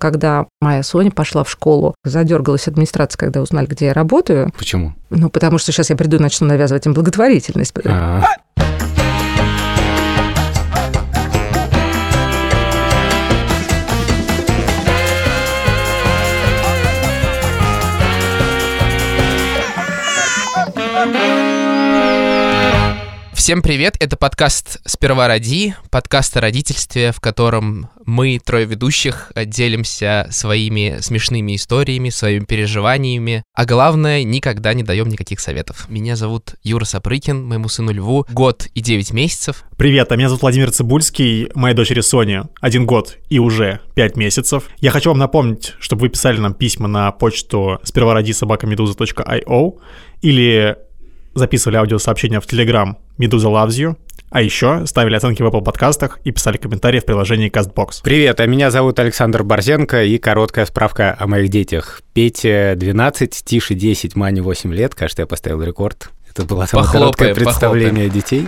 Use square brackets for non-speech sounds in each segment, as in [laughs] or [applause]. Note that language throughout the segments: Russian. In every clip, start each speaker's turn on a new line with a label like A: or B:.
A: Когда моя Соня пошла в школу, задергалась администрация, когда узнали, где я работаю.
B: Почему?
A: Ну, потому что сейчас я приду и начну навязывать им благотворительность.
B: А,
C: Всем привет, это подкаст «Сперва роди», подкаст о родительстве, в котором мы, трое ведущих, делимся своими смешными историями, своими переживаниями, а главное, никогда не даем никаких советов. Меня зовут Юра Сапрыкин, моему сыну Льву год и 9 месяцев.
D: Привет, а меня зовут Владимир Цибульский, моей дочери Соне один год и уже 5 месяцев. Я хочу вам напомнить, чтобы вы писали нам письма на почту сперва роди собакамедуза.io или записывали аудиосообщения в Telegram Медуза Loves You, а еще ставили оценки в Apple подкастах и писали комментарии в приложении CastBox.
B: Привет, а меня зовут Александр Борзенко и короткая справка о моих детях. Пете 12, Тише 10, Мане 8 лет. Кажется, я поставил рекорд. Это было самое
C: Похлопаем,
B: короткое представление детей.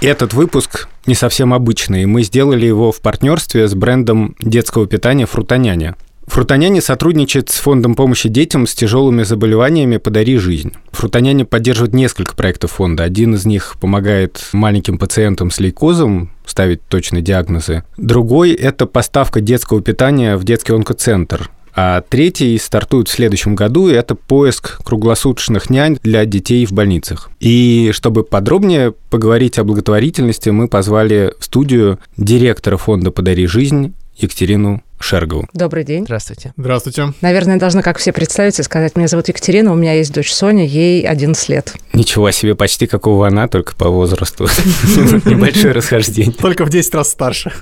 B: Этот выпуск не совсем обычный. Мы сделали его в партнерстве с брендом детского питания «Фрутоняня». Фрутоняне сотрудничает с фондом помощи детям с тяжелыми заболеваниями «Подари жизнь». Фрутоняне поддерживает несколько проектов фонда. Один из них помогает маленьким пациентам с лейкозом ставить точные диагнозы. Другой – это поставка детского питания в детский онкоцентр. А третий стартует в следующем году, и это поиск круглосуточных нянь для детей в больницах. И чтобы подробнее поговорить о благотворительности, мы позвали в студию директора фонда «Подари жизнь» Екатерину Шергову.
A: Добрый день.
C: Здравствуйте.
D: Здравствуйте.
A: Наверное, я должна, как все, представиться и сказать, меня зовут Екатерина, у меня есть дочь Соня, ей 11 лет.
B: Ничего себе, почти какого она, только по возрасту. [laughs] Небольшое расхождение.
D: Только в 10 раз старше.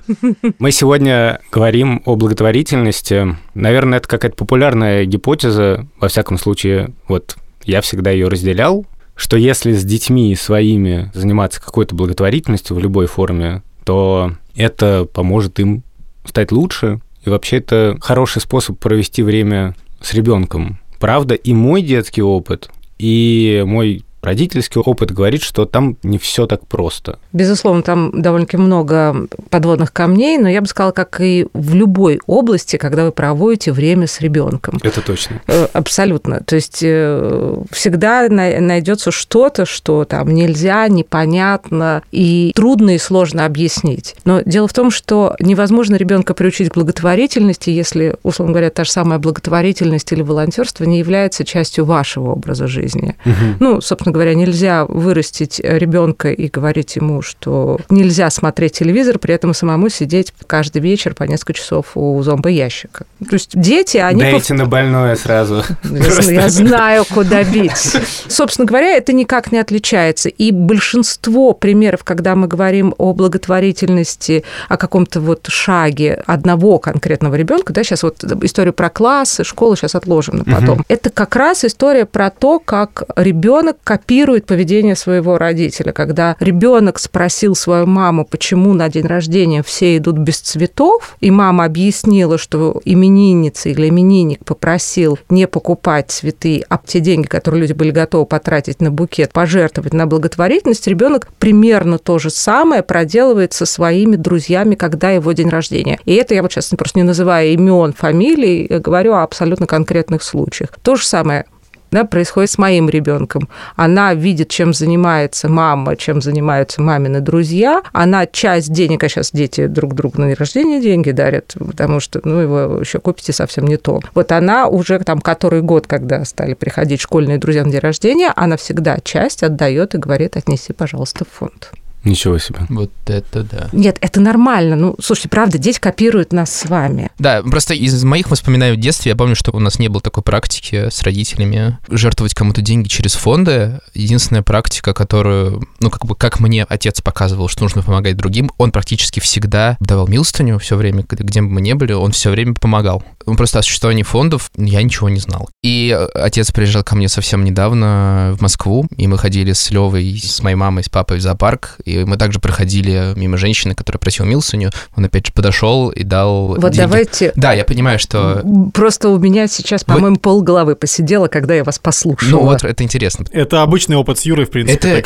B: Мы сегодня говорим о благотворительности. Наверное, это какая-то популярная гипотеза, во всяком случае, вот я всегда ее разделял, что если с детьми своими заниматься какой-то благотворительностью в любой форме, то это поможет им стать лучше. И вообще это хороший способ провести время с ребенком. Правда, и мой детский опыт, и мой родительский опыт говорит, что там не все так просто.
A: Безусловно, там довольно-таки много подводных камней, но я бы сказала, как и в любой области, когда вы проводите время с ребенком.
B: Это точно.
A: Э, Абсолютно. То есть э, всегда на- найдется что-то, что там нельзя, непонятно и трудно и сложно объяснить. Но дело в том, что невозможно ребенка приучить к благотворительности, если, условно говоря, та же самая благотворительность или волонтерство не является частью вашего образа жизни. Ну, собственно говоря, нельзя вырастить ребенка и говорить ему, что нельзя смотреть телевизор, при этом самому сидеть каждый вечер по несколько часов у зомбоящика. То есть дети, они... пов-
B: Дайте на больное сразу.
A: я, зн- я знаю, куда бить. Собственно говоря, это никак не отличается. И большинство примеров, когда мы говорим о благотворительности, о каком-то вот шаге одного конкретного ребенка, да, сейчас вот историю про классы, школу сейчас отложим на потом. Это как раз история про то, как ребенок копирует поведение своего родителя. Когда ребенок спросил свою маму, почему на день рождения все идут без цветов, и мама объяснила, что именинница или именинник попросил не покупать цветы, а те деньги, которые люди были готовы потратить на букет, пожертвовать на благотворительность, ребенок примерно то же самое проделывает со своими друзьями, когда его день рождения. И это я вот сейчас просто не называю имен, фамилий, я говорю о абсолютно конкретных случаях. То же самое да, происходит с моим ребенком. Она видит, чем занимается мама, чем занимаются мамины друзья. Она часть денег, а сейчас дети друг другу на день рождения деньги дарят, потому что, ну, его еще купите совсем не то. Вот она уже там который год, когда стали приходить школьные друзья на день рождения, она всегда часть отдает и говорит, отнеси, пожалуйста, в фонд.
B: Ничего себе.
C: Вот это да.
A: Нет, это нормально. Ну, слушайте, правда, дети копируют нас с вами.
C: Да, просто из моих воспоминаний в детстве я помню, что у нас не было такой практики с родителями жертвовать кому-то деньги через фонды. Единственная практика, которую, ну, как бы, как мне отец показывал, что нужно помогать другим, он практически всегда давал милостыню все время, где бы мы ни были, он все время помогал. Ну, просто о существовании фондов я ничего не знал. И отец приезжал ко мне совсем недавно в Москву, и мы ходили с Левой, с моей мамой, с папой в зоопарк, и мы также проходили мимо женщины, которая просила милсуню. Он опять же подошел и дал
A: Вот
C: деньги.
A: давайте...
C: Да, я понимаю, что...
A: Просто у меня сейчас, по-моему, пол головы посидела, когда я вас послушала.
C: Ну вот, это интересно.
D: Это обычный опыт с Юрой, в принципе.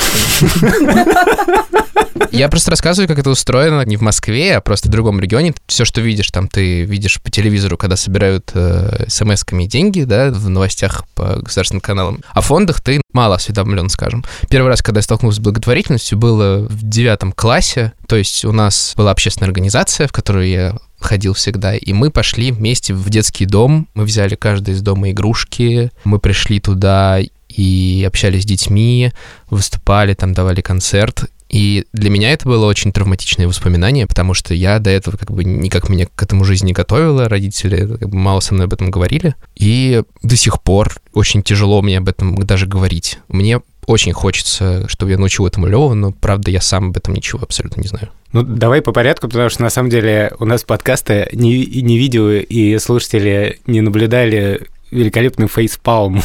C: Я просто рассказываю, как это устроено не в Москве, а просто в другом регионе. Все, что видишь, там ты видишь по телевизору, когда собирают э, смс-ками деньги, да, в новостях по государственным каналам. О фондах ты мало осведомлен, скажем. Первый раз, когда я столкнулся с благотворительностью, было в девятом классе. То есть у нас была общественная организация, в которую я ходил всегда, и мы пошли вместе в детский дом. Мы взяли каждый из дома игрушки, мы пришли туда и общались с детьми, выступали, там давали концерт. И для меня это было очень травматичное воспоминание, потому что я до этого как бы никак меня к этому жизни не готовила, родители как бы мало со мной об этом говорили. И до сих пор очень тяжело мне об этом даже говорить. Мне очень хочется, чтобы я научил этому Лёву, но, правда, я сам об этом ничего абсолютно не знаю.
B: Ну, давай по порядку, потому что на самом деле у нас подкасты не, не видео, и слушатели не наблюдали великолепный фейспалм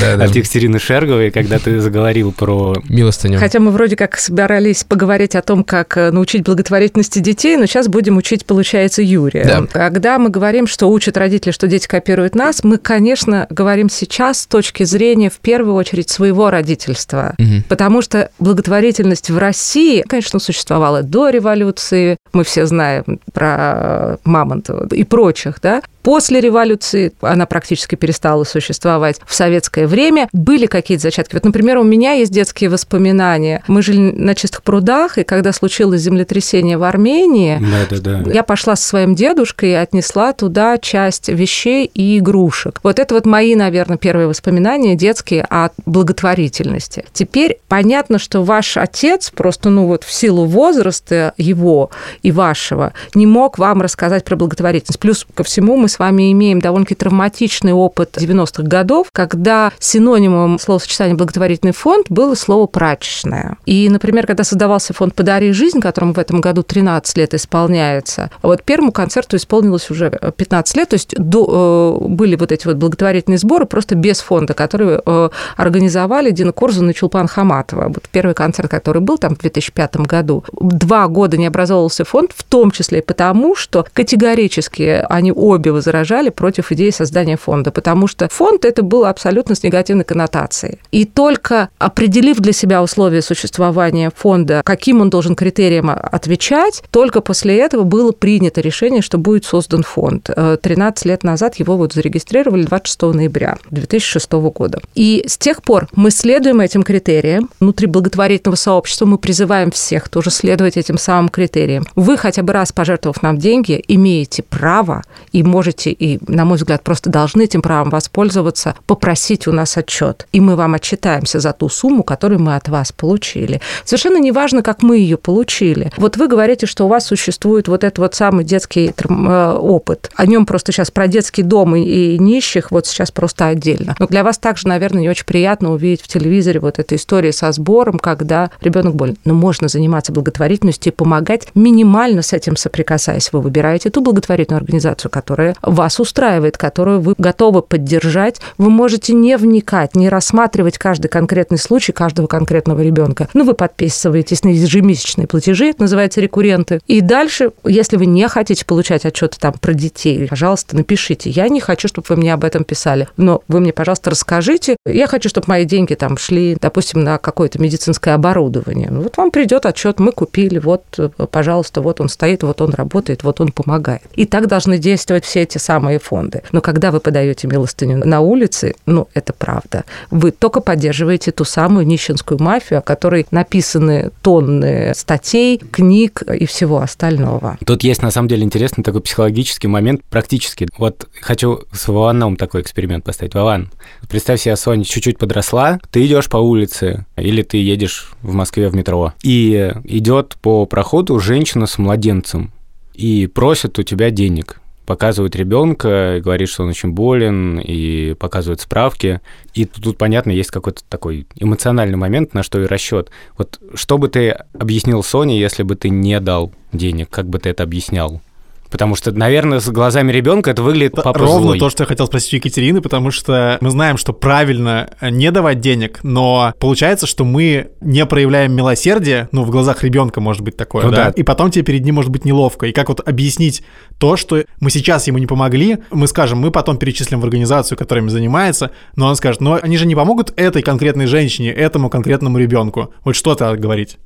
C: Да,
B: от Екатерины Шерговой, когда ты заговорил про...
C: Милостыню.
A: Хотя мы вроде как собирались поговорить о том, как э, научить благотворительности детей, но сейчас будем учить, получается, Юрия.
C: Да.
A: Когда мы говорим, что учат родители, что дети копируют нас, мы, конечно, говорим сейчас с точки зрения, в первую очередь, своего родительства. Потому что благотворительность в России, конечно, существовала до революции. Мы все знаем про Мамонтова и прочих, да. После революции она практически перестала существовать. В советское время были какие-то зачатки. Вот, например, у меня есть детские воспоминания. Мы жили на чистых прудах, и когда случилось землетрясение в Армении,
B: Да-да-да.
A: я пошла со своим дедушкой и отнесла туда часть вещей и игрушек. Вот это вот мои, наверное, первые воспоминания детские о благотворительности. Теперь понятно, что ваш отец просто, ну вот в силу возраста его и вашего не мог вам рассказать про благотворительность. Плюс ко всему мы с вами имеем довольно-таки травматичный опыт 90-х годов, когда синонимом словосочетания благотворительный фонд было слово прачечная. И, например, когда создавался фонд «Подари жизнь», которому в этом году 13 лет исполняется, вот первому концерту исполнилось уже 15 лет, то есть до, э, были вот эти вот благотворительные сборы просто без фонда, которые э, организовали Дина Корзун и Чулпан Хаматова. Вот первый концерт, который был там в 2005 году. Два года не образовывался фонд, в том числе и потому, что категорически они обе возражали против идеи создания фонда, потому что фонд это было абсолютно с негативной коннотацией. И только определив для себя условия существования фонда, каким он должен критериям отвечать, только после этого было принято решение, что будет создан фонд. Э, 13 лет назад его вот зарегистрировали 26 ноября 2006 года. И с тех пор мы следуем этим критериям. Внутри благотворительного сообщества мы призываем всех тоже следовать этим самым критериям. Вы хотя бы раз пожертвовав нам деньги, имеете право и можете, и, на мой взгляд, просто должны этим правом воспользоваться, попросить у нас отчет. И мы вам отчитаемся за ту сумму, которую мы от вас получили. Совершенно не важно, как мы ее получили. Вот вы говорите, что у вас существует вот этот вот самый детский э, опыт. О нем просто сейчас про детский дом и нищих вот сейчас просто отдельно. Но для вас также, наверное, не очень приятно увидеть в телевизоре вот эту историю со сбором, когда ребенок болен. Но можно заниматься благотворительностью и помогать минимально с этим соприкасаясь. Вы выбираете ту благотворительную организацию, которая вас устраивает, которую вы готовы поддержать. Вы можете не вникать, не рассматривать каждый конкретный случай каждого конкретного ребенка. Ну, вы подписываетесь на ежемесячные платежи, это называется рекурренты. И дальше, если вы не хотите получать отчеты там про детей, пожалуйста, напишите. Я не хочу, чтобы вы мне об этом писали, но вы мне, пожалуйста, расскажите. Я хочу, чтобы мои деньги там шли, допустим, на какое-то медицинское оборудование. Ну, Вот вам придет отчет, мы купили, вот, пожалуйста, вот он стоит, вот он работает, вот он помогает. И так должны действовать все эти самые фонды. Но когда вы подаете милостыню на улице, ну, это правда, вы только поддерживаете ту самую нищенскую мафию, о которой написаны тонны статей, книг и всего остального.
B: Тут есть, на самом деле, интересный такой психологический момент, практически. Вот хочу с Вованом такой эксперимент поставить. Вован, представь себе, Соня чуть-чуть подросла, ты идешь по улице, или ты едешь в Москве в метро, и идет по проходу женщина с младенцем и просит у тебя денег. Показывает ребенка, говорит, что он очень болен, и показывает справки. И тут, тут, понятно, есть какой-то такой эмоциональный момент, на что и расчет. Вот что бы ты объяснил Соне, если бы ты не дал денег, как бы ты это объяснял? Потому что, наверное, с глазами ребенка это выглядит папа
D: Ровно то, что я хотел спросить у Екатерины, потому что мы знаем, что правильно не давать денег, но получается, что мы не проявляем милосердие, ну, в глазах ребенка может быть такое,
B: Ну
D: да?
B: да.
D: И потом тебе перед ним может быть неловко. И как вот объяснить то, что мы сейчас ему не помогли, мы скажем, мы потом перечислим в организацию, которая им занимается, но он скажет, но они же не помогут этой конкретной женщине, этому конкретному ребенку. Вот что это говорить?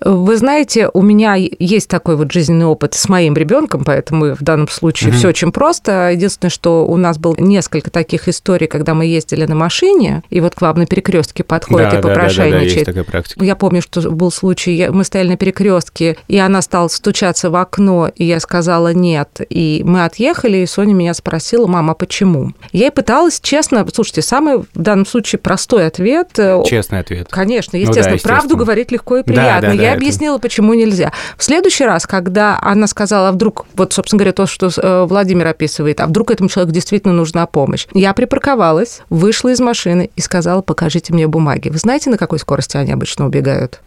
A: Вы знаете, у меня есть такой вот жизненный опыт с моим ребенком, поэтому в данном случае
B: Мгм.
A: все очень просто. Единственное, что у нас было несколько таких историй, когда мы ездили на машине, и вот к вам на перекрестке подходит
B: да,
A: и
B: да, да, да, да, есть
A: попрошайничает.
B: такая практика.
A: Я помню, что был случай, мы стояли на перекрестке, и она стала стучаться в окно, и я сказала нет. И мы отъехали, и Соня меня спросила, мама, почему? Я ей пыталась честно, слушайте, самый в данном случае простой ответ. э,
B: Честный ответ.
A: Конечно,
B: Ну да,
A: естественно, правду
B: естественно.
A: говорить легко и приятно.
B: да, да,
A: я
B: это-
A: объяснила, почему нельзя. В следующий раз, когда она сказала, а вдруг, вот, собственно говоря, то, что э, Владимир описывает, а вдруг этому человеку действительно нужна помощь, я припарковалась, вышла из машины и сказала, покажите мне бумаги. Вы знаете, на какой скорости они обычно убегают?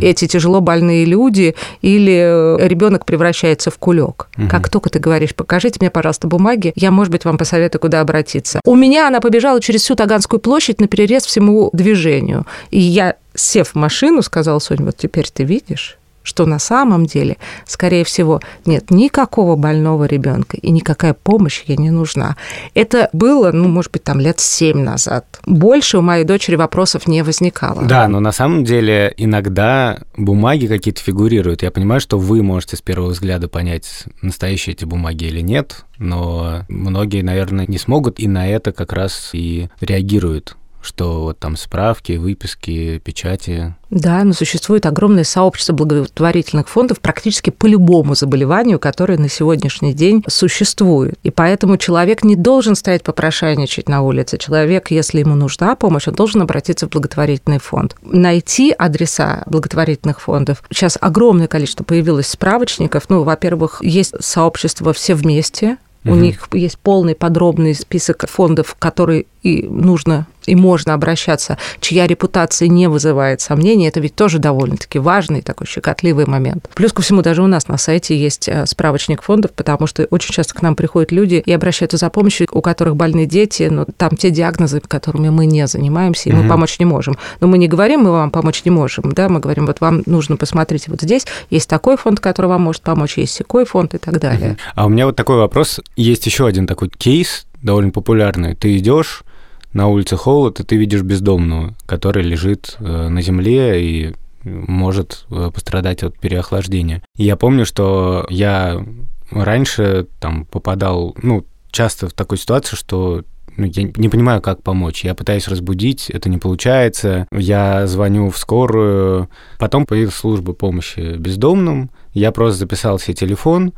A: Эти тяжело больные люди или ребенок превращается в кулек.
B: Мгм.
A: Как только ты говоришь, покажите мне, пожалуйста, бумаги, я, может быть, вам посоветую, куда обратиться. У меня она побежала через всю Таганскую площадь на перерез всему движению. И я, сев в машину, сказала Соня, вот теперь ты видишь, что на самом деле, скорее всего, нет никакого больного ребенка и никакая помощь ей не нужна. Это было, ну, может быть, там лет семь назад. Больше у моей дочери вопросов не возникало.
B: Да, но на самом деле иногда бумаги какие-то фигурируют. Я понимаю, что вы можете с первого взгляда понять, настоящие эти бумаги или нет, но многие, наверное, не смогут, и на это как раз и реагируют что вот там справки, выписки, печати.
A: Да, но существует огромное сообщество благотворительных фондов практически по любому заболеванию, которое на сегодняшний день существует. И поэтому человек не должен стоять попрошайничать на улице. Человек, если ему нужна помощь, он должен обратиться в благотворительный фонд. Найти адреса благотворительных фондов. Сейчас огромное количество появилось справочников. Ну, во-первых, есть сообщество «Все вместе», у
B: Мгм.
A: них есть полный подробный список фондов, которые и нужно и можно обращаться, чья репутация не вызывает сомнений. Это ведь тоже довольно-таки важный такой щекотливый момент. Плюс ко всему, даже у нас на сайте есть э, справочник фондов, потому что очень часто к нам приходят люди и обращаются за помощью, у которых больные дети, но там те диагнозы, которыми мы не занимаемся, и мы помочь не можем. Но мы не говорим, мы вам помочь не можем, да, мы говорим, вот вам нужно посмотреть вот здесь, есть такой фонд, который вам может помочь, есть секой фонд и так далее.
B: А у меня вот такой вопрос. Есть еще один такой кейс, довольно популярный. Ты идешь на улице холод, и ты видишь бездомную, которая лежит э, на земле и может э, пострадать от переохлаждения. И я помню, что я раньше там попадал, ну, часто в такой ситуации, что ну, я не понимаю, как помочь. Я пытаюсь разбудить, это не получается. Я звоню в скорую. Потом появилась служба помощи бездомным. Я просто записал себе телефон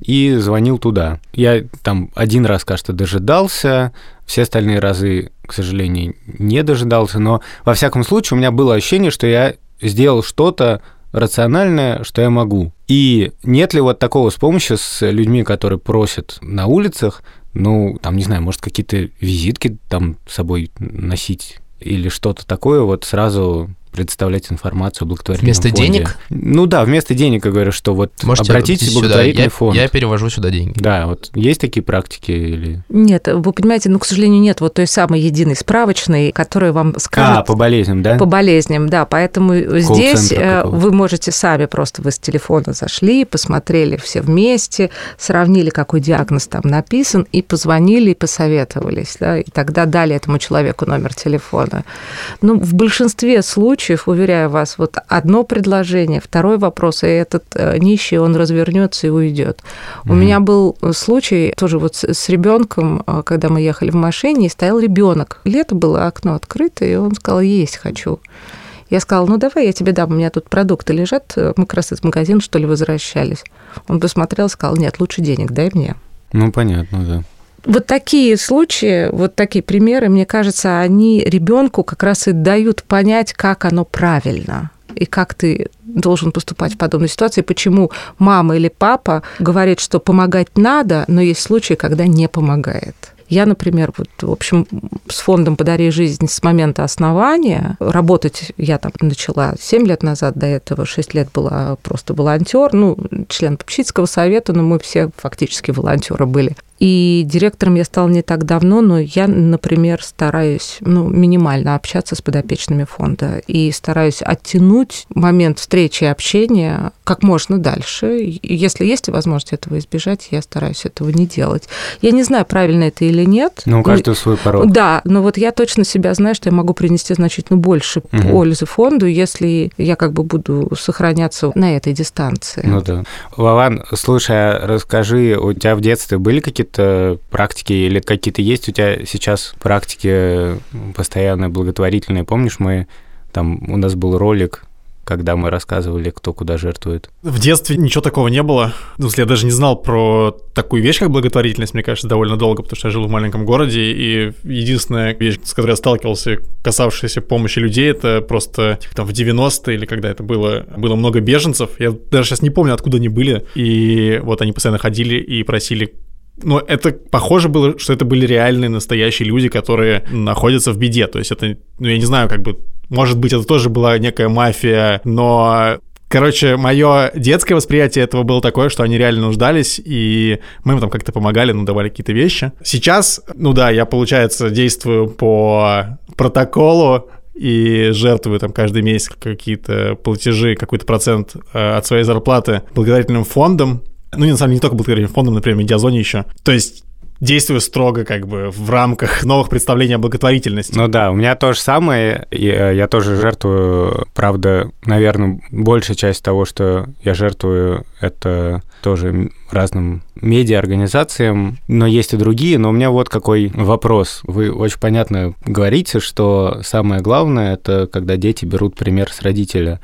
B: и звонил туда. Я там один раз, кажется, дожидался, все остальные разы, к сожалению, не дожидался, но во всяком случае у меня было ощущение, что я сделал что-то рациональное, что я могу. И нет ли вот такого с помощью с людьми, которые просят на улицах, ну, там, не знаю, может, какие-то визитки там с собой носить или что-то такое, вот сразу предоставлять информацию о благотворительном
C: Вместо
B: фонде.
C: денег?
B: Ну да, вместо денег, я говорю, что вот
C: Можете
B: обратитесь в
C: сюда,
B: благотворительный
C: я,
B: фонд.
C: я перевожу сюда деньги.
B: Да, вот есть такие практики или...
A: Нет, вы понимаете, ну, к сожалению, нет вот той самой единой справочной, которая вам скажет...
B: А, по болезням, да?
A: По болезням, да. Поэтому здесь э,
B: какого-то.
A: вы можете сами просто вы с телефона зашли, посмотрели все вместе, сравнили, какой диагноз там написан, и позвонили, и посоветовались. Да, и тогда дали этому человеку номер телефона. Ну, в большинстве случаев, уверяю вас, вот одно предложение, второй вопрос, и этот э, нищий, он развернется и уйдет. У
B: Мгм.
A: меня был случай тоже вот с, ребенком, э, когда мы ехали в машине, и стоял ребенок. Лето было, окно открыто, и он сказал, есть хочу. Я сказала, ну давай я тебе дам, у меня тут продукты лежат, мы как раз из магазина, что ли, возвращались. Он посмотрел сказал, нет, лучше денег дай мне.
B: Ну, понятно, да.
A: Вот такие случаи, вот такие примеры, мне кажется, они ребенку как раз и дают понять, как оно правильно и как ты должен поступать в подобной ситуации, почему мама или папа говорит, что помогать надо, но есть случаи, когда не помогает. Я, например, вот, в общем, с фондом «Подари жизнь» с момента основания, работать я там начала 7 лет назад, до этого 6 лет была просто волонтер, ну, член попечительского совета, но мы все фактически волонтеры были. И директором я стала не так давно, но я, например, стараюсь ну, минимально общаться с подопечными фонда и стараюсь оттянуть момент встречи и общения как можно дальше. Если есть возможность этого избежать, я стараюсь этого не делать. Я не знаю, правильно это или нет.
B: Ну, у каждого свой порог.
A: Да, но вот я точно себя знаю, что я могу принести значительно больше угу. пользы фонду, если я как бы буду сохраняться на этой дистанции.
B: Ну да. Вован, слушай, а расскажи, у тебя в детстве были какие-то какие-то практики или какие-то есть у тебя сейчас практики постоянно благотворительные? Помнишь, мы там у нас был ролик когда мы рассказывали, кто куда жертвует?
D: В детстве ничего такого не было. Ну, я даже не знал про такую вещь, как благотворительность, мне кажется, довольно долго, потому что я жил в маленьком городе, и единственная вещь, с которой я сталкивался, касавшаяся помощи людей, это просто типа, там в 90-е или когда это было, было много беженцев. Я даже сейчас не помню, откуда они были, и вот они постоянно ходили и просили но это похоже было, что это были реальные настоящие люди, которые находятся в беде. То есть это, ну я не знаю, как бы, может быть, это тоже была некая мафия, но Короче, мое детское восприятие этого было такое, что они реально нуждались, и мы им там как-то помогали, ну, давали какие-то вещи. Сейчас, ну да, я, получается, действую по протоколу, и жертвую там каждый месяц какие-то платежи, какой-то процент э, от своей зарплаты благотворительным фондом, ну, не на самом деле, не только благотворительным фондом, например, медиазоне еще. То есть действую строго как бы в рамках новых представлений о благотворительности.
B: Ну да, у меня то же самое. Я, я тоже жертвую, правда, наверное, большая часть того, что я жертвую, это тоже разным медиа-организациям, но есть и другие. Но у меня вот какой вопрос. Вы очень понятно говорите, что самое главное – это когда дети берут пример с родителя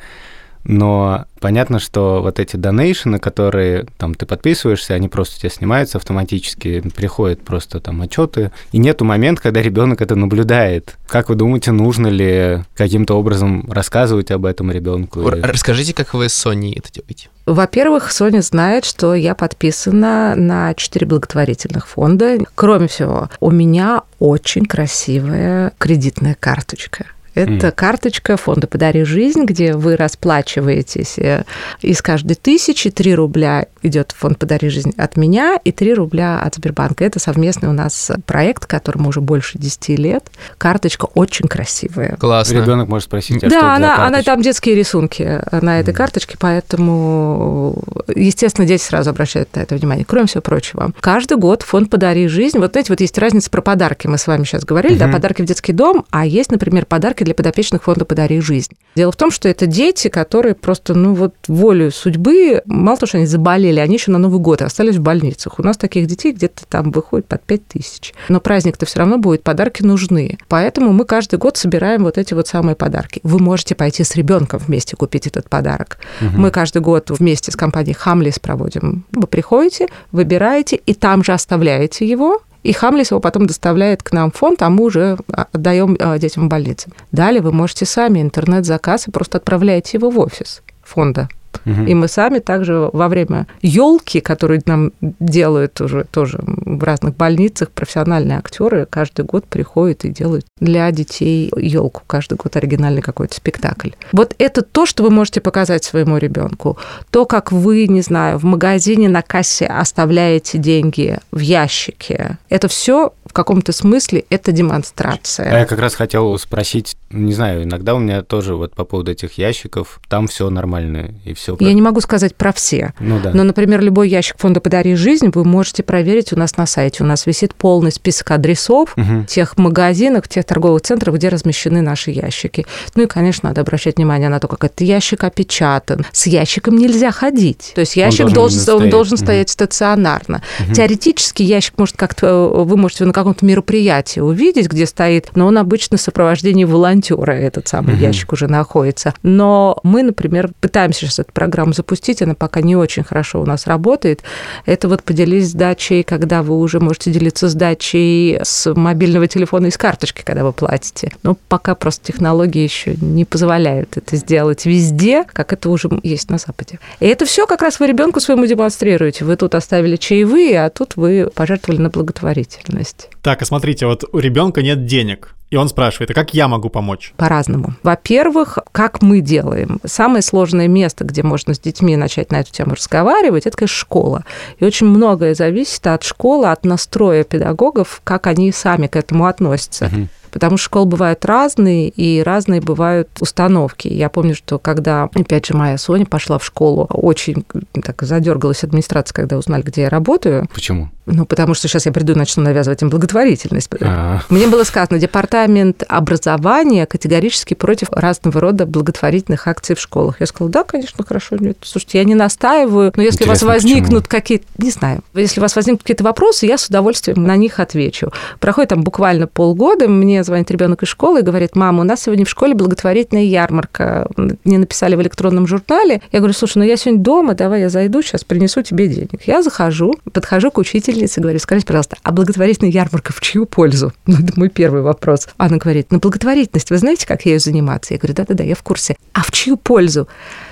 B: но понятно, что вот эти донейшены, которые там ты подписываешься, они просто у тебя снимаются автоматически, приходят просто там отчеты, и нету момента, когда ребенок это наблюдает. Как вы думаете, нужно ли каким-то образом рассказывать об этом ребенку?
C: Расскажите, как вы с Соней это делаете?
A: Во-первых, Соня знает, что я подписана на четыре благотворительных фонда. Кроме всего, у меня очень красивая кредитная карточка. Это mm. карточка фонда «Подари жизнь», где вы расплачиваетесь э, из каждой тысячи 3 рубля идет в фонд «Подари жизнь» от меня и 3 рубля от Сбербанка. Это совместный у нас проект, которому уже больше 10 лет. Карточка очень красивая.
B: Классно. Ребенок может спросить, а
A: да, что она, она там детские рисунки на этой mm. карточке, поэтому, естественно, дети сразу обращают на это внимание. Кроме всего прочего, каждый год фонд «Подари жизнь», вот эти вот есть разница про подарки, мы с вами сейчас говорили, mm-hmm. да, подарки в детский дом, а есть, например, подарки для подопечных фонда «Подари жизнь». Дело в том, что это дети, которые просто, ну вот, волю судьбы, мало того, что они заболели, они еще на Новый год остались в больницах. У нас таких детей где-то там выходит под 5 тысяч. Но праздник-то все равно будет, подарки нужны. Поэтому мы каждый год собираем вот эти вот самые подарки. Вы можете пойти с ребенком вместе купить этот подарок. Угу. Мы каждый год вместе с компанией Хамлис проводим. Вы приходите, выбираете и там же оставляете его, и Хамлис его потом доставляет к нам в фонд, а мы уже а, отдаем а, детям в больнице. Далее вы можете сами интернет-заказ и просто отправляете его в офис фонда. Угу. И мы сами также во время елки, которую нам делают уже тоже в разных больницах, профессиональные актеры каждый год приходят и делают для детей елку. Каждый год оригинальный какой-то спектакль. Вот это то, что вы можете показать своему ребенку. То, как вы, не знаю, в магазине на кассе оставляете деньги в ящике. Это все каком-то смысле это демонстрация.
B: А я как раз хотел спросить, не знаю, иногда у меня тоже вот по поводу этих ящиков, там все нормально и все.
A: Я не могу сказать про все. Ну, да. Но, например, любой ящик фонда «Подари жизнь» вы можете проверить у нас на сайте. У нас висит полный список адресов угу. тех магазинов, тех торговых центров, где размещены наши ящики. Ну и, конечно, надо обращать внимание на то, как этот ящик опечатан. С ящиком нельзя ходить. То есть ящик он должен, должен, он должен стоять угу. стационарно. Угу. Теоретически ящик может как-то, вы можете на каком-то мероприятии увидеть, где стоит, но он обычно в сопровождении волонтера этот самый угу. ящик уже находится. Но мы, например, пытаемся сейчас эту программу запустить, она пока не очень хорошо у нас работает. Это вот поделись сдачей, когда вы уже можете делиться сдачей с мобильного телефона и с карточки, когда вы платите. Но пока просто технологии еще не позволяют это сделать везде, как это уже есть на Западе. И это все как раз вы ребенку своему демонстрируете. Вы тут оставили чаевые, а тут вы пожертвовали на благотворительность.
D: Так, а смотрите, вот у ребенка нет денег, и он спрашивает, а как я могу помочь?
A: По-разному. Во-первых, как мы делаем. Самое сложное место, где можно с детьми начать на эту тему разговаривать, это, конечно, школа. И очень многое зависит от школы, от настроя педагогов, как они сами к этому относятся. Угу потому что школы бывают разные, и разные бывают установки. Я помню, что когда, опять же, моя Соня пошла в школу, очень так задергалась администрация, когда узнали, где я работаю.
B: Почему?
A: Ну, потому что сейчас я приду и начну навязывать им благотворительность. А-а-а. Мне было сказано, департамент образования категорически против разного рода благотворительных акций в школах. Я сказала, да, конечно, хорошо. Нет, слушайте, я не настаиваю, но если Интересно, у вас возникнут какие-то, не знаю, если у вас возникнут какие-то вопросы, я с удовольствием на них отвечу. Проходит там буквально полгода, мне звонит ребенок из школы и говорит, мама, у нас сегодня в школе благотворительная ярмарка. Мне написали в электронном журнале. Я говорю, слушай, ну я сегодня дома, давай я зайду, сейчас принесу тебе денег. Я захожу, подхожу к учителю учительнице, говорю, скажите, пожалуйста, а благотворительная ярмарка в чью пользу? [laughs] Ну, это мой первый вопрос. Она говорит, ну, благотворительность, вы знаете, как ею заниматься? Я говорю, да-да-да, я в курсе. А в чью пользу?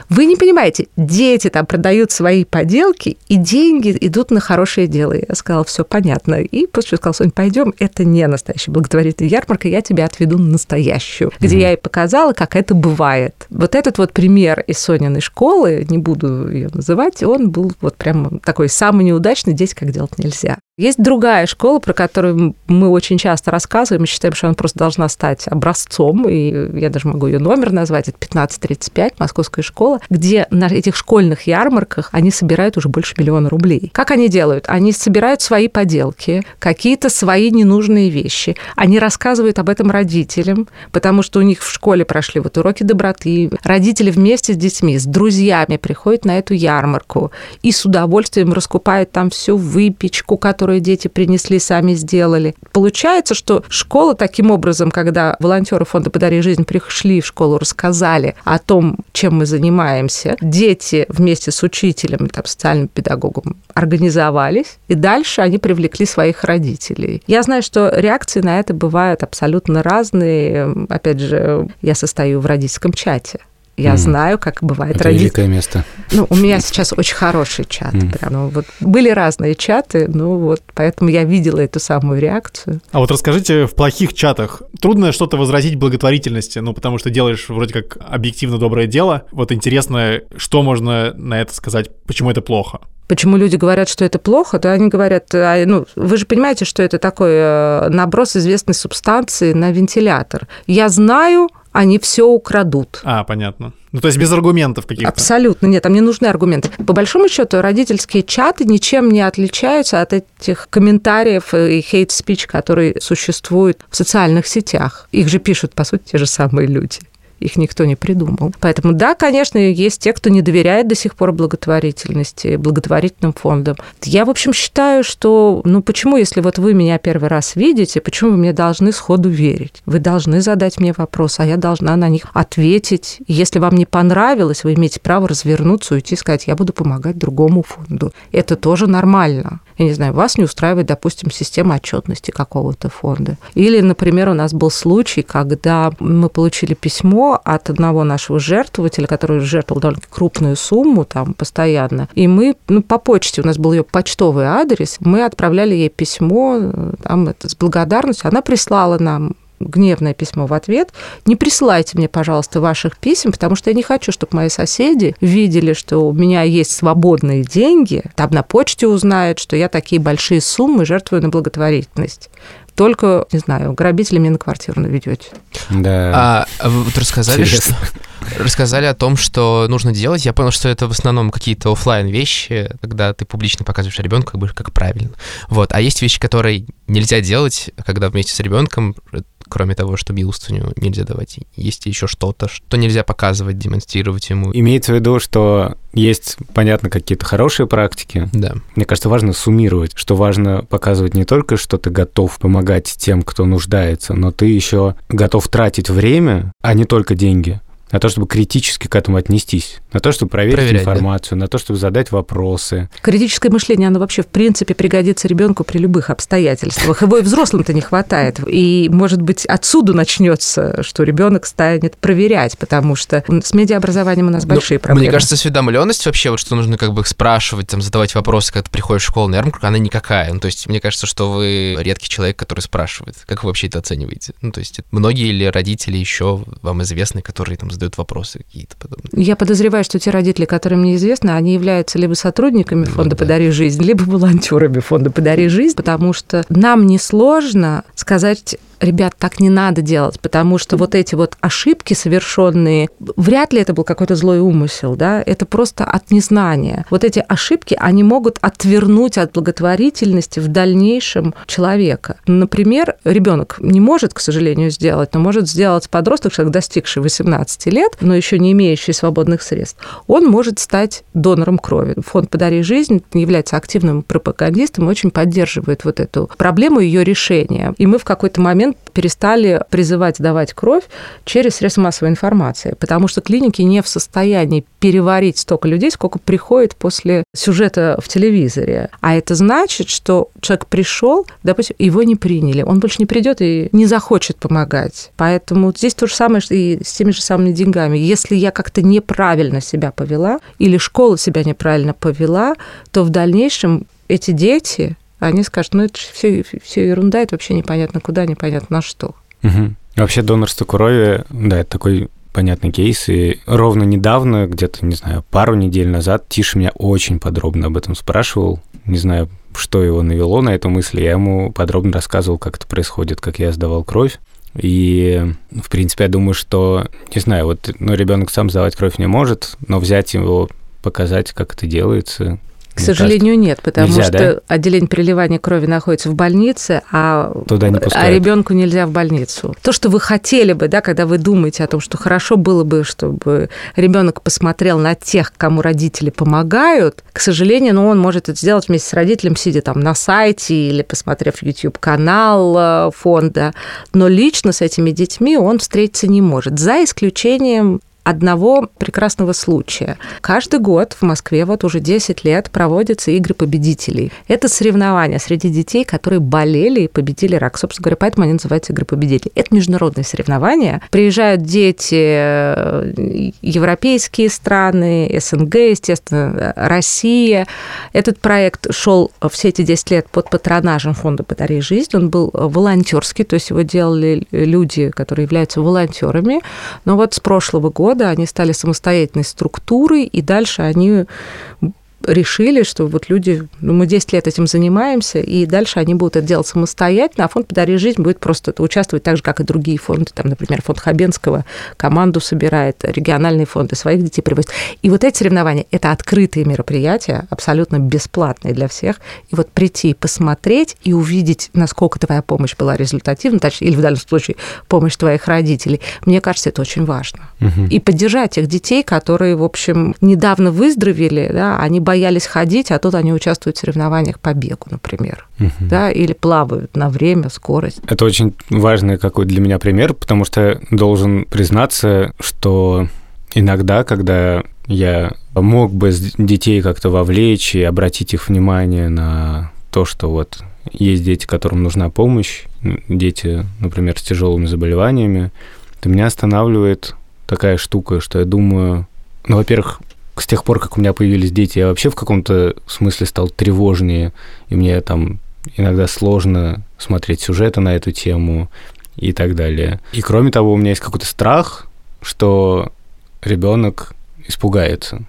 A: Вы не понимаете, дети там продают свои поделки, и деньги идут на хорошее дело. Я сказала, все понятно. И после чего сказала, Соня, пойдем, это не настоящая благотворительная ярмарка, я тебя отведу на настоящую, mm-hmm. где я ей показала, как это бывает. Вот этот вот пример из Сониной школы, не буду ее называть, он был вот прям такой самый неудачный, здесь как делать нельзя. Есть другая школа, про которую мы очень часто рассказываем и считаем, что она просто должна стать образцом, и я даже могу ее номер назвать, это 1535, Московская школа, где на этих школьных ярмарках они собирают уже больше миллиона рублей. Как они делают? Они собирают свои поделки, какие-то свои ненужные вещи. Они рассказывают об этом родителям, потому что у них в школе прошли вот уроки доброты. Родители вместе с детьми, с друзьями приходят на эту ярмарку и с удовольствием раскупают там всю выпечку, которую которые дети принесли, сами сделали. Получается, что школа таким образом, когда волонтеры фонда «Подари жизнь» пришли в школу, рассказали о том, чем мы занимаемся, дети вместе с учителем, там, социальным педагогом организовались, и дальше они привлекли своих родителей. Я знаю, что реакции на это бывают абсолютно разные. Опять же, я состою в родительском чате. Я mm. знаю, как бывает
B: Это родитель. великое место.
A: Ну, у меня сейчас очень хороший чат. Mm. Прям, ну, вот были разные чаты, ну вот, поэтому я видела эту самую реакцию.
D: А вот расскажите, в плохих чатах трудно что-то возразить благотворительности, ну, потому что делаешь вроде как объективно доброе дело. Вот интересно, что можно на это сказать, почему это плохо?
A: Почему люди говорят, что это плохо, то они говорят, а, ну, вы же понимаете, что это такой э, наброс известной субстанции на вентилятор. Я знаю, они все украдут.
D: А, понятно. Ну, то есть без аргументов каких-то?
A: Абсолютно нет, там не нужны аргументы. По большому счету, родительские чаты ничем не отличаются от этих комментариев и хейт-спич, которые существуют в социальных сетях. Их же пишут, по сути, те же самые люди их никто не придумал. Поэтому да, конечно, есть те, кто не доверяет до сих пор благотворительности, благотворительным фондам. Я, в общем, считаю, что, ну почему, если вот вы меня первый раз видите, почему вы мне должны сходу верить? Вы должны задать мне вопрос, а я должна на них ответить. Если вам не понравилось, вы имеете право развернуться, уйти и сказать, я буду помогать другому фонду. Это тоже нормально я не знаю, вас не устраивает, допустим, система отчетности какого-то фонда. Или, например, у нас был случай, когда мы получили письмо от одного нашего жертвователя, который жертвовал довольно крупную сумму там постоянно, и мы, ну, по почте, у нас был ее почтовый адрес, мы отправляли ей письмо там, это, с благодарностью, она прислала нам гневное письмо в ответ. Не присылайте мне, пожалуйста, ваших писем, потому что я не хочу, чтобы мои соседи видели, что у меня есть свободные деньги, там на почте узнают, что я такие большие суммы жертвую на благотворительность только, не знаю, грабители мне на квартиру наведете.
C: Да. А вы вот рассказали, что, рассказали о том, что нужно делать. Я понял, что это в основном какие-то офлайн вещи, когда ты публично показываешь ребенку, как бы как правильно. Вот. А есть вещи, которые нельзя делать, когда вместе с ребенком кроме того, что милостыню нельзя давать, есть еще что-то, что нельзя показывать, демонстрировать ему.
B: Имеется в виду, что есть, понятно, какие-то хорошие практики.
C: Да.
B: Мне кажется, важно суммировать, что важно показывать не только, что ты готов помогать тем, кто нуждается, но ты еще готов тратить время, а не только деньги на то, чтобы критически к этому отнестись, на то, чтобы проверить
C: Проверять,
B: информацию, на то, чтобы задать вопросы.
A: Критическое мышление, оно вообще в принципе пригодится ребенку при любых обстоятельствах. Его и взрослым-то не хватает. И, может быть, отсюда начнется, что ребенок станет проверять, потому что с медиаобразованием у нас
C: Ну,
A: большие проблемы.
C: Мне кажется, осведомленность вообще, вот что нужно как бы спрашивать, там, задавать вопросы, когда ты приходишь в школу на ярмарку, она никакая. Ну, то есть, мне кажется, что вы редкий человек, который спрашивает. Как вы вообще это оцениваете? Ну, то есть, многие или родители еще вам известны, которые там задают вопросы какие-то подобные?
A: Я подозреваю, что те родители, которые мне известны, они являются либо сотрудниками
C: Вот
A: фонда
C: да.
A: «Подари жизнь», либо волонтерами фонда «Подари жизнь», потому что нам несложно сказать ребят, так не надо делать, потому что вот эти вот ошибки совершенные, вряд ли это был какой-то злой умысел, да, это просто от незнания. Вот эти ошибки, они могут отвернуть от благотворительности в дальнейшем человека. Например, ребенок не может, к сожалению, сделать, но может сделать подросток, человек, достигший 18 лет, но еще не имеющий свободных средств, он может стать донором крови. Фонд «Подари жизнь» является активным пропагандистом очень поддерживает вот эту проблему ее решения. И мы в какой-то момент перестали призывать давать кровь через средства массовой информации, потому что клиники не в состоянии переварить столько людей, сколько приходит после сюжета в телевизоре. А это значит, что человек пришел, допустим, его не приняли, он больше не придет и не захочет помогать. Поэтому здесь то же самое и с теми же самыми деньгами. Если я как-то неправильно себя повела или школа себя неправильно повела, то в дальнейшем эти дети они скажут, ну это все, все ерунда, это вообще непонятно куда, непонятно на что.
B: Угу. Вообще донорство крови, да, это такой понятный кейс. И ровно недавно, где-то, не знаю, пару недель назад, Тиша меня очень подробно об этом спрашивал. Не знаю, что его навело на эту мысль. Я ему подробно рассказывал, как это происходит, как я сдавал кровь. И, в принципе, я думаю, что, не знаю, вот ну, ребенок сам сдавать кровь не может, но взять его, показать, как это делается,
A: к сожалению, нет, потому
B: Нельзя,
A: что
B: да?
A: отделение переливания крови находится в больнице, а,
B: Туда не
A: а ребенку нельзя в больницу. То, что вы хотели бы, да, когда вы думаете о том, что хорошо было бы, чтобы ребенок посмотрел на тех, кому родители помогают, к сожалению, ну, он может это сделать вместе с родителем, сидя там на сайте или посмотрев YouTube-канал э, фонда, но лично с этими детьми он встретиться не может, за исключением одного прекрасного случая. Каждый год в Москве вот уже 10 лет проводятся игры победителей. Это соревнования среди детей, которые болели и победили рак. Собственно говоря, поэтому они называются игры победителей. Это международные соревнования. Приезжают дети, э, европейские страны, СНГ, естественно, Россия. Этот проект шел все эти 10 лет под патронажем фонда «Подари жизнь». Он был волонтерский, то есть его делали люди, которые являются волонтерами. Но вот с прошлого года года они стали самостоятельной структурой, и дальше они решили, что вот люди, ну, мы 10 лет этим занимаемся, и дальше они будут это делать самостоятельно, а фонд «Подари жизнь» будет просто участвовать так же, как и другие фонды. Там, например, фонд Хабенского команду собирает, региональные фонды своих детей привозят. И вот эти соревнования – это открытые мероприятия, абсолютно бесплатные для всех. И вот прийти, посмотреть и увидеть, насколько твоя помощь была результативна, точнее, или в данном случае помощь твоих родителей, мне кажется, это очень важно.
B: Угу.
A: И поддержать тех детей, которые, в общем, недавно выздоровели, да, они боялись ходить, а тут они участвуют в соревнованиях по бегу, например,
B: Угу.
A: да, или плавают на время, скорость.
B: Это очень важный какой для меня пример, потому что должен признаться, что иногда, когда я мог бы детей как-то вовлечь и обратить их внимание на то, что вот есть дети, которым нужна помощь, дети, например, с тяжелыми заболеваниями, то меня останавливает такая штука, что я думаю, ну, во-первых, с тех пор, как у меня появились дети, я вообще в каком-то смысле стал тревожнее, и мне там иногда сложно смотреть сюжеты на эту тему и так далее. И кроме того, у меня есть какой-то страх, что ребенок испугается.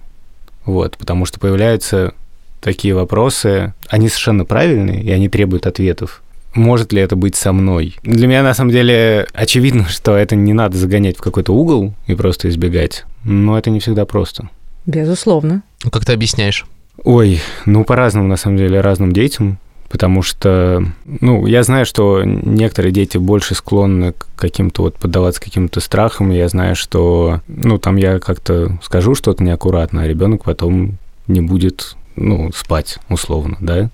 B: Вот, потому что появляются такие вопросы, они совершенно правильные, и они требуют ответов. Может ли это быть со мной? Для меня, на самом деле, очевидно, [laughs] что это не надо загонять в какой-то угол и просто избегать, но это не всегда просто.
A: Безусловно.
C: Ну, как ты объясняешь?
B: Ой, ну по-разному, на самом деле, разным детям, потому что, ну, я знаю, что некоторые дети больше склонны к каким-то вот поддаваться каким-то страхам, я знаю, что, ну, там я как-то скажу что-то неаккуратно, а ребенок потом не будет, ну, спать, условно, да.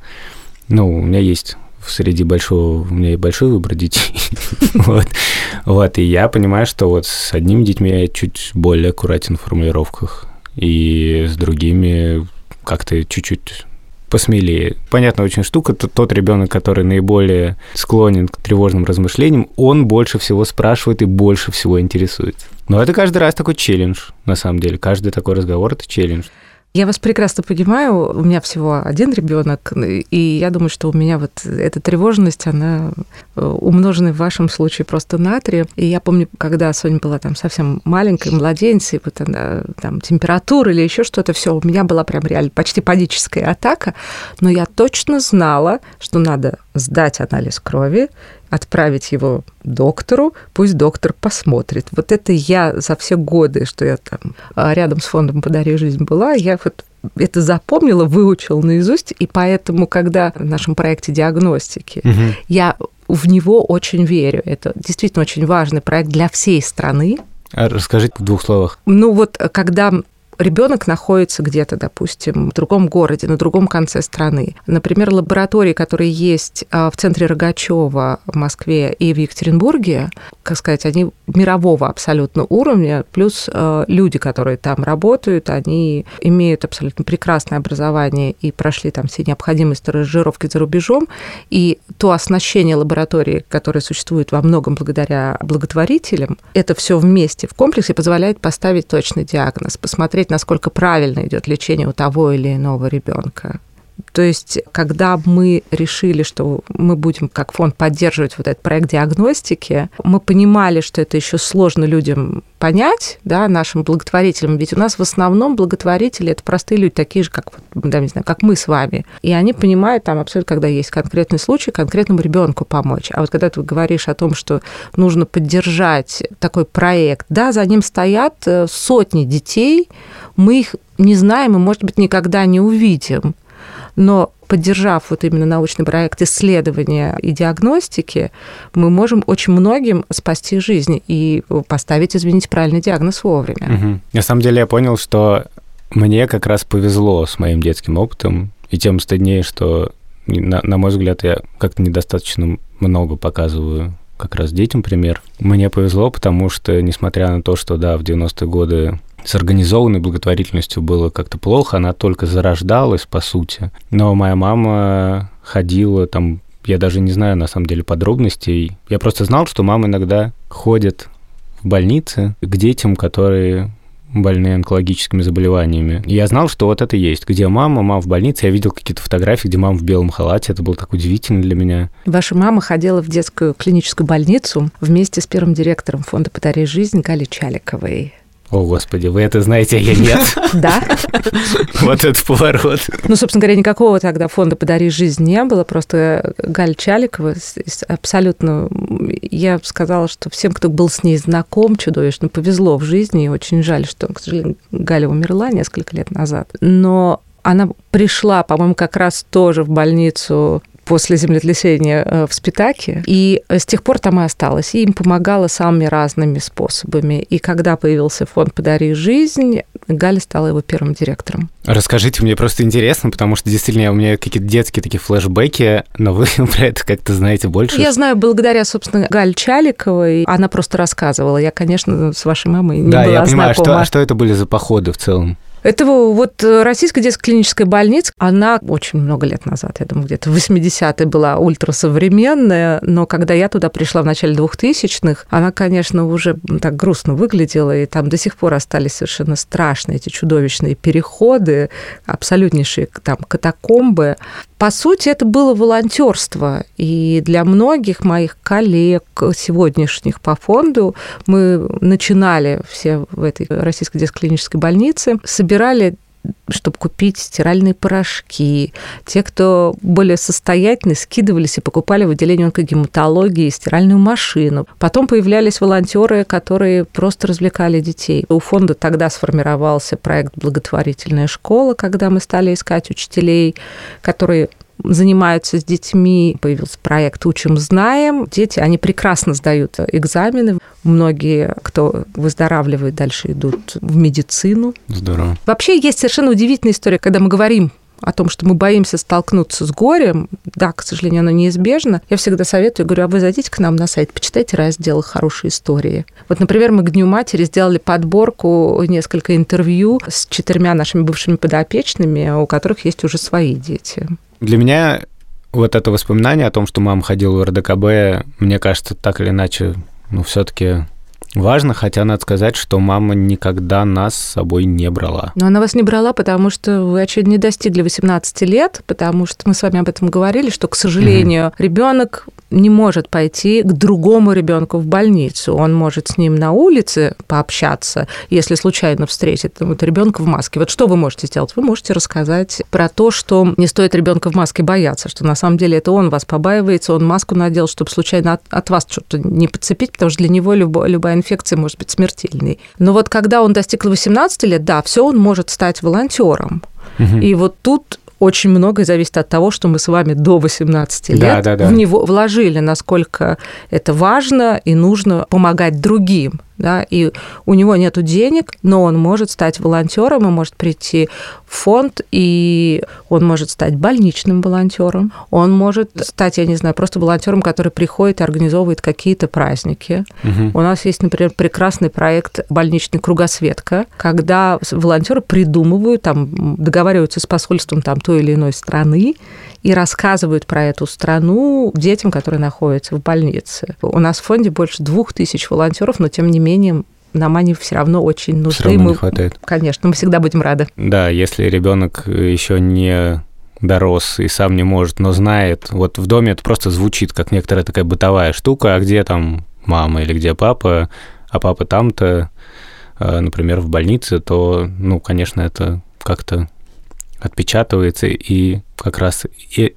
B: Ну, у меня есть среди большого, у меня и большой выбор детей. [laughs] вот. вот, и я понимаю, что вот с одними детьми я чуть более аккуратен в формулировках, и с другими как-то чуть-чуть посмелее. Понятно, очень штука, то тот ребенок, который наиболее склонен к тревожным размышлениям, он больше всего спрашивает и больше всего интересуется. Но это каждый раз такой челлендж, на самом деле. Каждый такой разговор – это челлендж.
A: Я вас прекрасно понимаю. У меня всего один ребенок, и я думаю, что у меня вот эта тревожность, она э, умножена в вашем случае просто на три. И я помню, когда Соня была там совсем маленькой, младенцей, вот она, там температура или еще что-то, все, у меня была прям реально почти паническая атака, но я точно знала, что надо сдать анализ крови, отправить его доктору, пусть доктор посмотрит. Вот это я за все годы, что я там а, рядом с фондом «Подари жизнь» была, я вот это запомнила, выучила наизусть, и поэтому, когда в нашем проекте диагностики угу. я в него очень верю. Это действительно очень важный проект для всей страны.
B: А расскажите в двух словах.
A: Ну вот, когда ребенок находится где-то, допустим, в другом городе, на другом конце страны. Например, лаборатории, которые есть а, в центре Рогачева в Москве и в Екатеринбурге, как сказать, они мирового абсолютно уровня, плюс а, люди, которые там работают, они имеют абсолютно прекрасное образование и прошли там все необходимые стажировки за рубежом, и то оснащение лаборатории, которое существует во многом благодаря благотворителям, это все вместе в комплексе позволяет поставить точный диагноз, посмотреть посмотреть, насколько правильно идет лечение у того или иного ребенка. То есть, когда мы решили, что мы будем как фонд поддерживать вот этот проект диагностики, мы понимали, что это еще сложно людям понять, да, нашим благотворителям, ведь у нас в основном благотворители это простые люди, такие же, как, да, не знаю, как мы с вами. И они понимают там абсолютно, когда есть конкретный случай, конкретному ребенку помочь. А вот когда ты говоришь о том, что нужно поддержать такой проект, да, за ним стоят э, сотни детей, мы их не знаем и, может быть, никогда не увидим но поддержав вот именно научный проект исследования и диагностики, мы можем очень многим спасти жизнь и поставить, извините, правильный диагноз вовремя.
B: Угу. На самом деле я понял, что мне как раз повезло с моим детским опытом, и тем стыднее, что, на, на мой взгляд, я как-то недостаточно много показываю как раз детям пример. Мне повезло, потому что, несмотря на то, что, да, в 90-е годы с организованной благотворительностью было как-то плохо, она только зарождалась, по сути. Но моя мама ходила там, я даже не знаю на самом деле подробностей. Я просто знал, что мама иногда ходит в больницы к детям, которые больные онкологическими заболеваниями. И я знал, что вот это есть. Где мама, мама в больнице. Я видел какие-то фотографии, где мама в белом халате. Это было так удивительно для меня.
A: Ваша мама ходила в детскую клиническую больницу вместе с первым директором фонда «Подари жизнь» Галей Чаликовой.
B: О, Господи, вы это знаете, а я нет. [laughs]
A: Да.
B: Вот этот поворот.
A: Ну, собственно говоря, никакого тогда фонда «Подари жизнь» не было, просто Галя Чаликова абсолютно... Я сказала, что всем, кто был с ней знаком, чудовищно повезло в жизни, и очень жаль, что, к сожалению, Галя умерла несколько лет назад. Но она пришла, по-моему, как раз тоже в больницу после землетрясения э, в Спитаке. И с тех пор там и осталась. И им помогала самыми разными способами. И когда появился фонд «Подари жизнь», Галя стала его первым директором.
B: Расскажите, мне просто интересно, потому что действительно у меня какие-то детские такие флешбеки, но вы [laughs] про это как-то знаете больше.
A: Я знаю благодаря, собственно, Галь Чаликовой. Она просто рассказывала. Я, конечно, с вашей мамой не
B: да,
A: была
B: я понимаю,
A: знакома.
B: Что, а что это были за походы в целом?
A: Это вот э, Российская детская клиническая больница, она очень много лет назад, я думаю, где-то в 80-е была ультрасовременная, но когда я туда пришла в начале 2000-х, она, конечно, уже так грустно выглядела, и там до сих пор остались совершенно страшные эти чудовищные переходы, абсолютнейшие там катакомбы. По сути, это было волонтерство, и для многих моих коллег сегодняшних по фонду мы начинали все в этой Российской детской клинической больнице, собирали чтобы купить стиральные порошки. Те, кто более состоятельны, скидывались и покупали в отделении онкогематологии стиральную машину. Потом появлялись волонтеры, которые просто развлекали детей. У фонда тогда сформировался проект «Благотворительная школа», когда мы стали искать учителей, которые занимаются с детьми. Появился проект «Учим, знаем». Дети, они прекрасно сдают экзамены. Многие, кто выздоравливает, дальше идут в медицину.
B: Здорово.
A: Вообще есть совершенно удивительная история, когда мы говорим о том, что мы боимся столкнуться с горем, да, к сожалению, оно неизбежно, я всегда советую, говорю, а вы зайдите к нам на сайт, почитайте раздел «Хорошие истории». Вот, например, мы к Дню матери сделали подборку, несколько интервью с четырьмя нашими бывшими подопечными, у которых есть уже свои дети.
B: Для меня вот это воспоминание о том, что мама ходила в РДКБ, мне кажется, так или иначе, ну, все-таки Важно, хотя надо сказать, что мама никогда нас с собой не брала.
A: Но она вас не брала, потому что вы, очевидно, не достигли 18 лет, потому что мы с вами об этом говорили, что, к сожалению, угу. ребенок не может пойти к другому ребенку в больницу. Он может с ним на улице пообщаться, если случайно встретит вот ребенка в маске. Вот что вы можете сделать? Вы можете рассказать про то, что не стоит ребенка в маске бояться, что на самом деле это он вас побаивается, он маску надел, чтобы случайно от, от вас что-то не подцепить, потому что для него любо, любая инфекция может быть смертельной. Но вот когда он достиг 18 лет, да, все он может стать волонтером. И вот тут очень многое зависит от того, что мы с вами до 18 лет да, да, да. в него вложили, насколько это важно и нужно помогать другим да, и у него нет денег, но он может стать волонтером и может прийти в фонд, и он может стать больничным волонтером, он может стать, я не знаю, просто волонтером, который приходит и организовывает какие-то праздники. Угу. У нас есть, например, прекрасный проект «Больничный кругосветка», когда волонтеры придумывают, там, договариваются с посольством там, той или иной страны, и рассказывают про эту страну детям, которые находятся в больнице. У нас в фонде больше двух тысяч волонтеров, но тем не менее нам они все равно очень нужны. Все
B: равно мы, не хватает.
A: Конечно, мы всегда будем рады.
B: Да, если ребенок еще не дорос и сам не может, но знает. Вот в доме это просто звучит, как некоторая такая бытовая штука, а где там мама или где папа, а папа там-то, а, например, в больнице, то, ну, конечно, это как-то отпечатывается, и как раз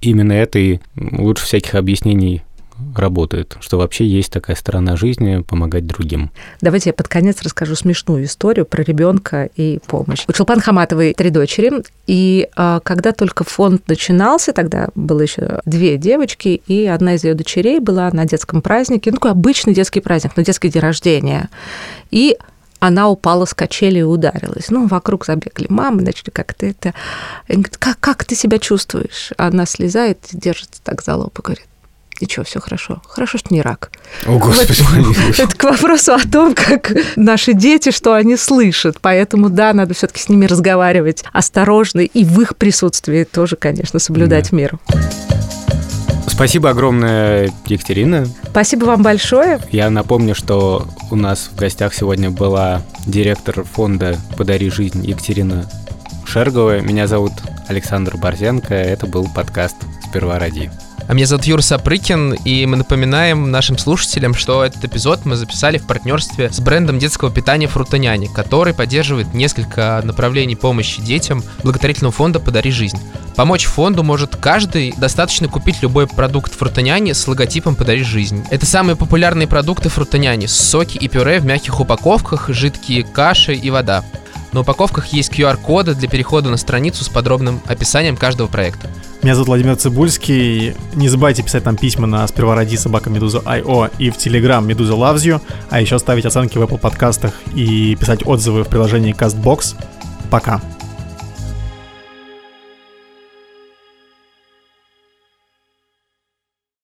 B: именно это и лучше всяких объяснений работает, что вообще есть такая сторона жизни помогать другим.
A: Давайте я под конец расскажу смешную историю про ребенка и помощь. У Чулпан Хаматовой три дочери, и а, когда только фонд начинался, тогда было еще две девочки, и одна из ее дочерей была на детском празднике, ну такой обычный детский праздник, но детский день рождения. И она упала с качели и ударилась. Ну, вокруг забегали мамы, начали как-то это... Они говорят, как, как ты себя чувствуешь? Она слезает, держится так за лоб и говорит, ничего, все хорошо. Хорошо, что не рак.
B: О, Господи. [laughs]
A: Вот, это к вопросу о том, как наши дети, что они слышат. Поэтому, да, надо все таки с ними разговаривать осторожно и в их присутствии тоже, конечно, соблюдать да. меру.
B: Спасибо огромное, Екатерина.
A: Спасибо вам большое.
B: Я напомню, что у нас в гостях сегодня была директор фонда «Подари жизнь» Екатерина Шергова. Меня зовут Александр Борзенко. Это был подкаст «Сперва ради».
C: А меня зовут Юр Сапрыкин, и мы напоминаем нашим слушателям, что этот эпизод мы записали в партнерстве с брендом детского питания Фрутоняни, который поддерживает несколько направлений помощи детям благотворительного фонда «Подари жизнь». Помочь фонду может каждый, достаточно купить любой продукт Фрутоняни с логотипом «Подари жизнь». Это самые популярные продукты Фрутоняни – соки и пюре в мягких упаковках, жидкие каши и вода. На упаковках есть QR-коды для перехода на страницу с подробным описанием каждого проекта.
D: Меня зовут Владимир Цибульский. Не забывайте писать нам письма на сперва ради собака Медуза IO и в Telegram Медуза Loves You, а еще ставить оценки в Apple подкастах и писать отзывы в приложении CastBox. Пока.